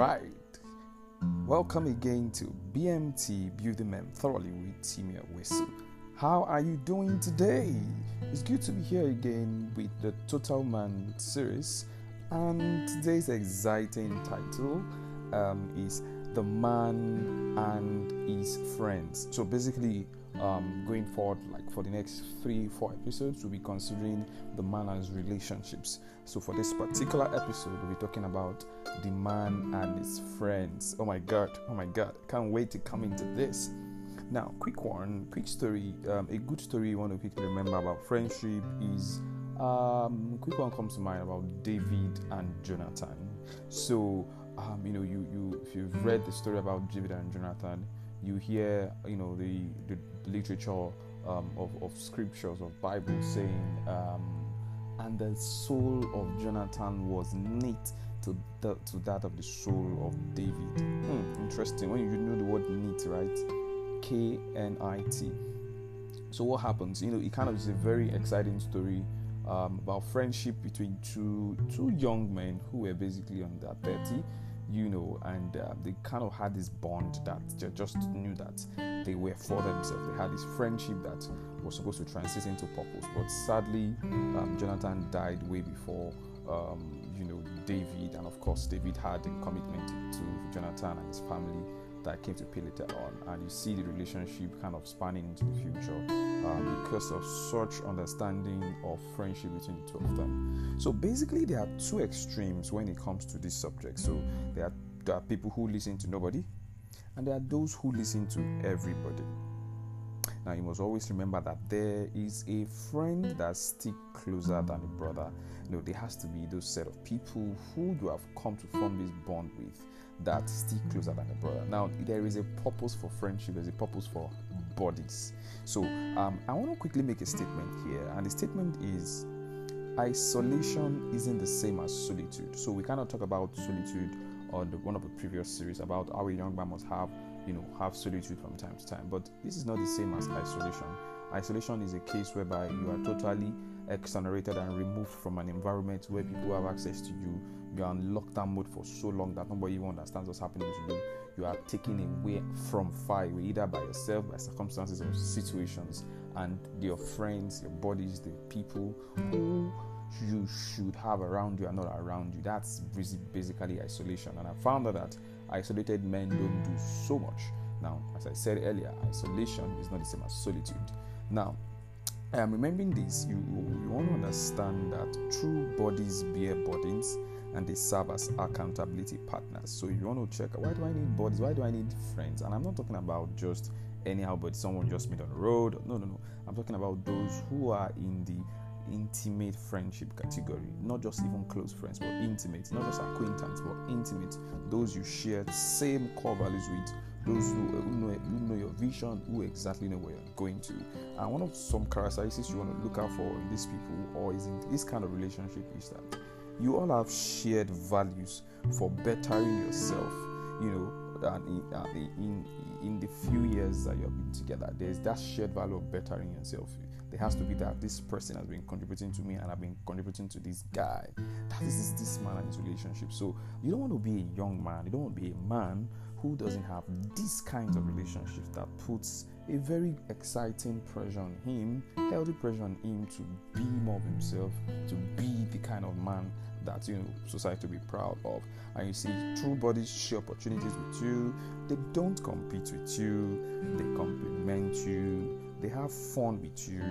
right. Welcome again to BMT Building Men Thoroughly with Timmy Awesu. How are you doing today? It's good to be here again with the Total Man series, and today's exciting title um, is The Man and His Friends. So basically, um, going forward, like for the next three, four episodes, we'll be considering the man and his relationships. So for this particular episode, we'll be talking about the man and his friends. Oh my god, oh my god, can't wait to come into this. Now, quick one, quick story. Um, a good story you want to quickly remember about friendship is um, quick one comes to mind about David and Jonathan. So, um, you know, you you if you've read the story about David and Jonathan, you hear you know the the literature um, of, of scriptures of Bible saying, um, and the soul of Jonathan was knit to the, to that of the soul of David. Hmm, interesting. When you know the word knit, right? K N I T. So what happens? You know, it kind of is a very exciting story um, about friendship between two two young men who were basically under thirty you know, and uh, they kind of had this bond that they just knew that they were for themselves. They had this friendship that was supposed to transit into purpose. But sadly, um, Jonathan died way before, um, you know, David, and of course, David had a commitment to Jonathan and his family that came to pay later on, and you see the relationship kind of spanning into the future um, because of such understanding of friendship between the two of them. So basically, there are two extremes when it comes to this subject. So there are, there are people who listen to nobody, and there are those who listen to everybody. Now you must always remember that there is a friend that stick closer than a brother. You know, there has to be those set of people who you have come to form this bond with that stick closer than a brother. Now, there is a purpose for friendship, there's a purpose for bodies. So, um, I want to quickly make a statement here, and the statement is isolation isn't the same as solitude. So, we cannot talk about solitude on the, one of the previous series about how a young man must have, you know, have solitude from time to time. But this is not the same as isolation. Isolation is a case whereby you are totally exonerated and removed from an environment where people have access to you. You are in lockdown mode for so long that nobody even understands what's happening to you. You are taken away from away, either by yourself, by circumstances or situations, and your friends, your bodies, the people who you should have around you are not around you. That's basically isolation. And I found out that isolated men don't do so much. Now, as I said earlier, isolation is not the same as solitude. Now, I am remembering this. You, you want to understand that true bodies bear burdens and they serve as accountability partners. So you want to check why do I need bodies? Why do I need friends? And I'm not talking about just anyhow, but someone just meet on the road. No, no, no. I'm talking about those who are in the intimate friendship category, not just even close friends, but intimate, not just acquaintance, but intimate. Those you share the same core values with, those who, who, know, who know your vision, who exactly know where you're going to. And one of some characteristics you want to look out for in these people or is in this kind of relationship is that you all have shared values for bettering yourself. You know, and in, in in the few years that you have been together, there's that shared value of bettering yourself there has to be that this person has been contributing to me and I've been contributing to this guy. That is this man and his relationship. So you don't want to be a young man, you don't want to be a man who doesn't have these kinds of relationships that puts a very exciting pressure on him, healthy pressure on him to be more of himself, to be the kind of man that you know society will be proud of. And you see, true bodies share opportunities with you. They don't compete with you. They complement you they have fun with you,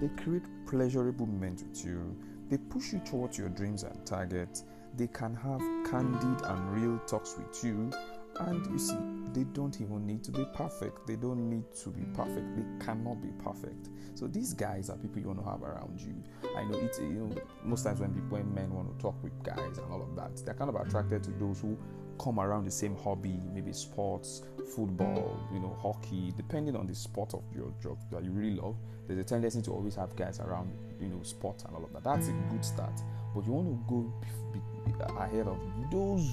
they create pleasurable moments with you, they push you towards your dreams and targets, they can have candid and real talks with you. And you see, they don't even need to be perfect. They don't need to be perfect. They cannot be perfect. So these guys are people you want to have around you. I know it's you know most times when people when men want to talk with guys and all of that, they're kind of attracted to those who come around the same hobby, maybe sports, football, you know, hockey, depending on the sport of your job that you really love. There's a tendency to always have guys around, you know, sports and all of that. That's a good start, but you want to go ahead of those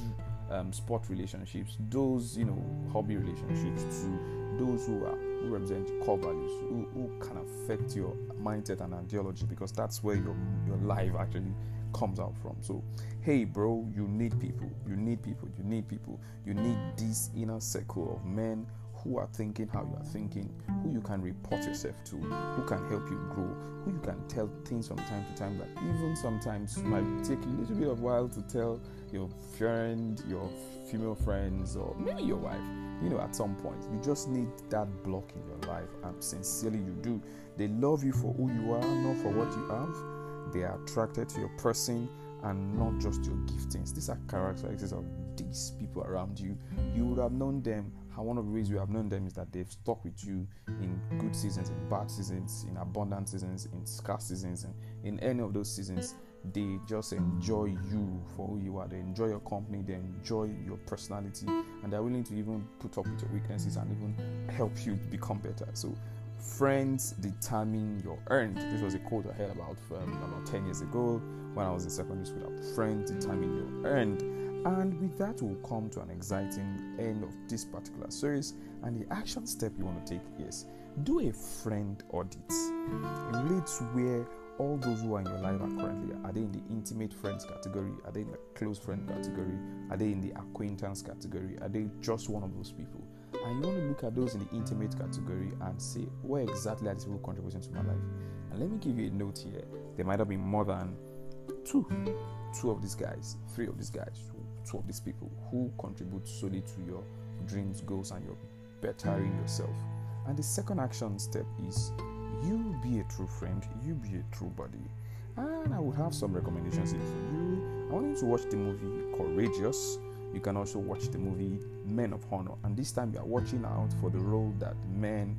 um, sport relationships, those you know hobby relationships to those who are who represent core values, who, who can affect your mindset and ideology because that's where your your life actually comes out from. So, hey, bro, you need people. You need people. You need people. You need this inner circle of men who are thinking how you are thinking, who you can report yourself to, who can help you grow, who you can tell things from time to time that even sometimes might take a little bit of while to tell your friend, your female friends, or maybe your wife. You know, at some point, you just need that block in your life, and sincerely, you do. They love you for who you are, not for what you have. They are attracted to your person and not just your giftings. These are characteristics of these people around you. You would have known them and one of the ways you have known them is that they've stuck with you in good seasons, in bad seasons, in abundant seasons, in scarce seasons, and in any of those seasons, they just enjoy you for who you are. They enjoy your company, they enjoy your personality, and they're willing to even put up with your weaknesses and even help you become better. So, friends determine your earned. This was a quote I heard about um, about 10 years ago when I was in secondary school. Friends determine your earned and with that, we'll come to an exciting end of this particular series. And the action step you want to take is do a friend audit. Relate where all those who are in your life are currently. Are they in the intimate friends category? Are they in the close friend category? Are they in the acquaintance category? Are they just one of those people? And you want to look at those in the intimate category and say, where exactly are these people contributing to my life? And let me give you a note here. There might have been more than two, two of these guys, three of these guys two of these people who contribute solely to your dreams, goals, and your bettering yourself. And the second action step is you be a true friend, you be a true buddy. And I will have some recommendations here for you. I want you to watch the movie Courageous. You can also watch the movie Men of Honor. And this time you are watching out for the role that men,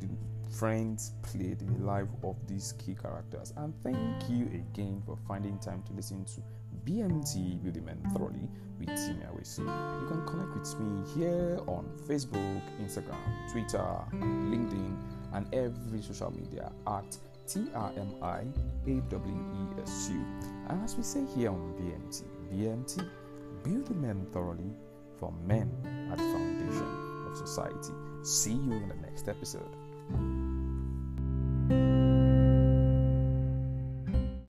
the friends played in the life of these key characters. And thank you again for finding time to listen to BMT Building Men Thoroughly with Timmy Awesu. You can connect with me here on Facebook, Instagram, Twitter, LinkedIn, and every social media at T R M I A W E S U. And as we say here on BMT, BMT, Building Men Thoroughly for men at the foundation of society. See you in the next episode.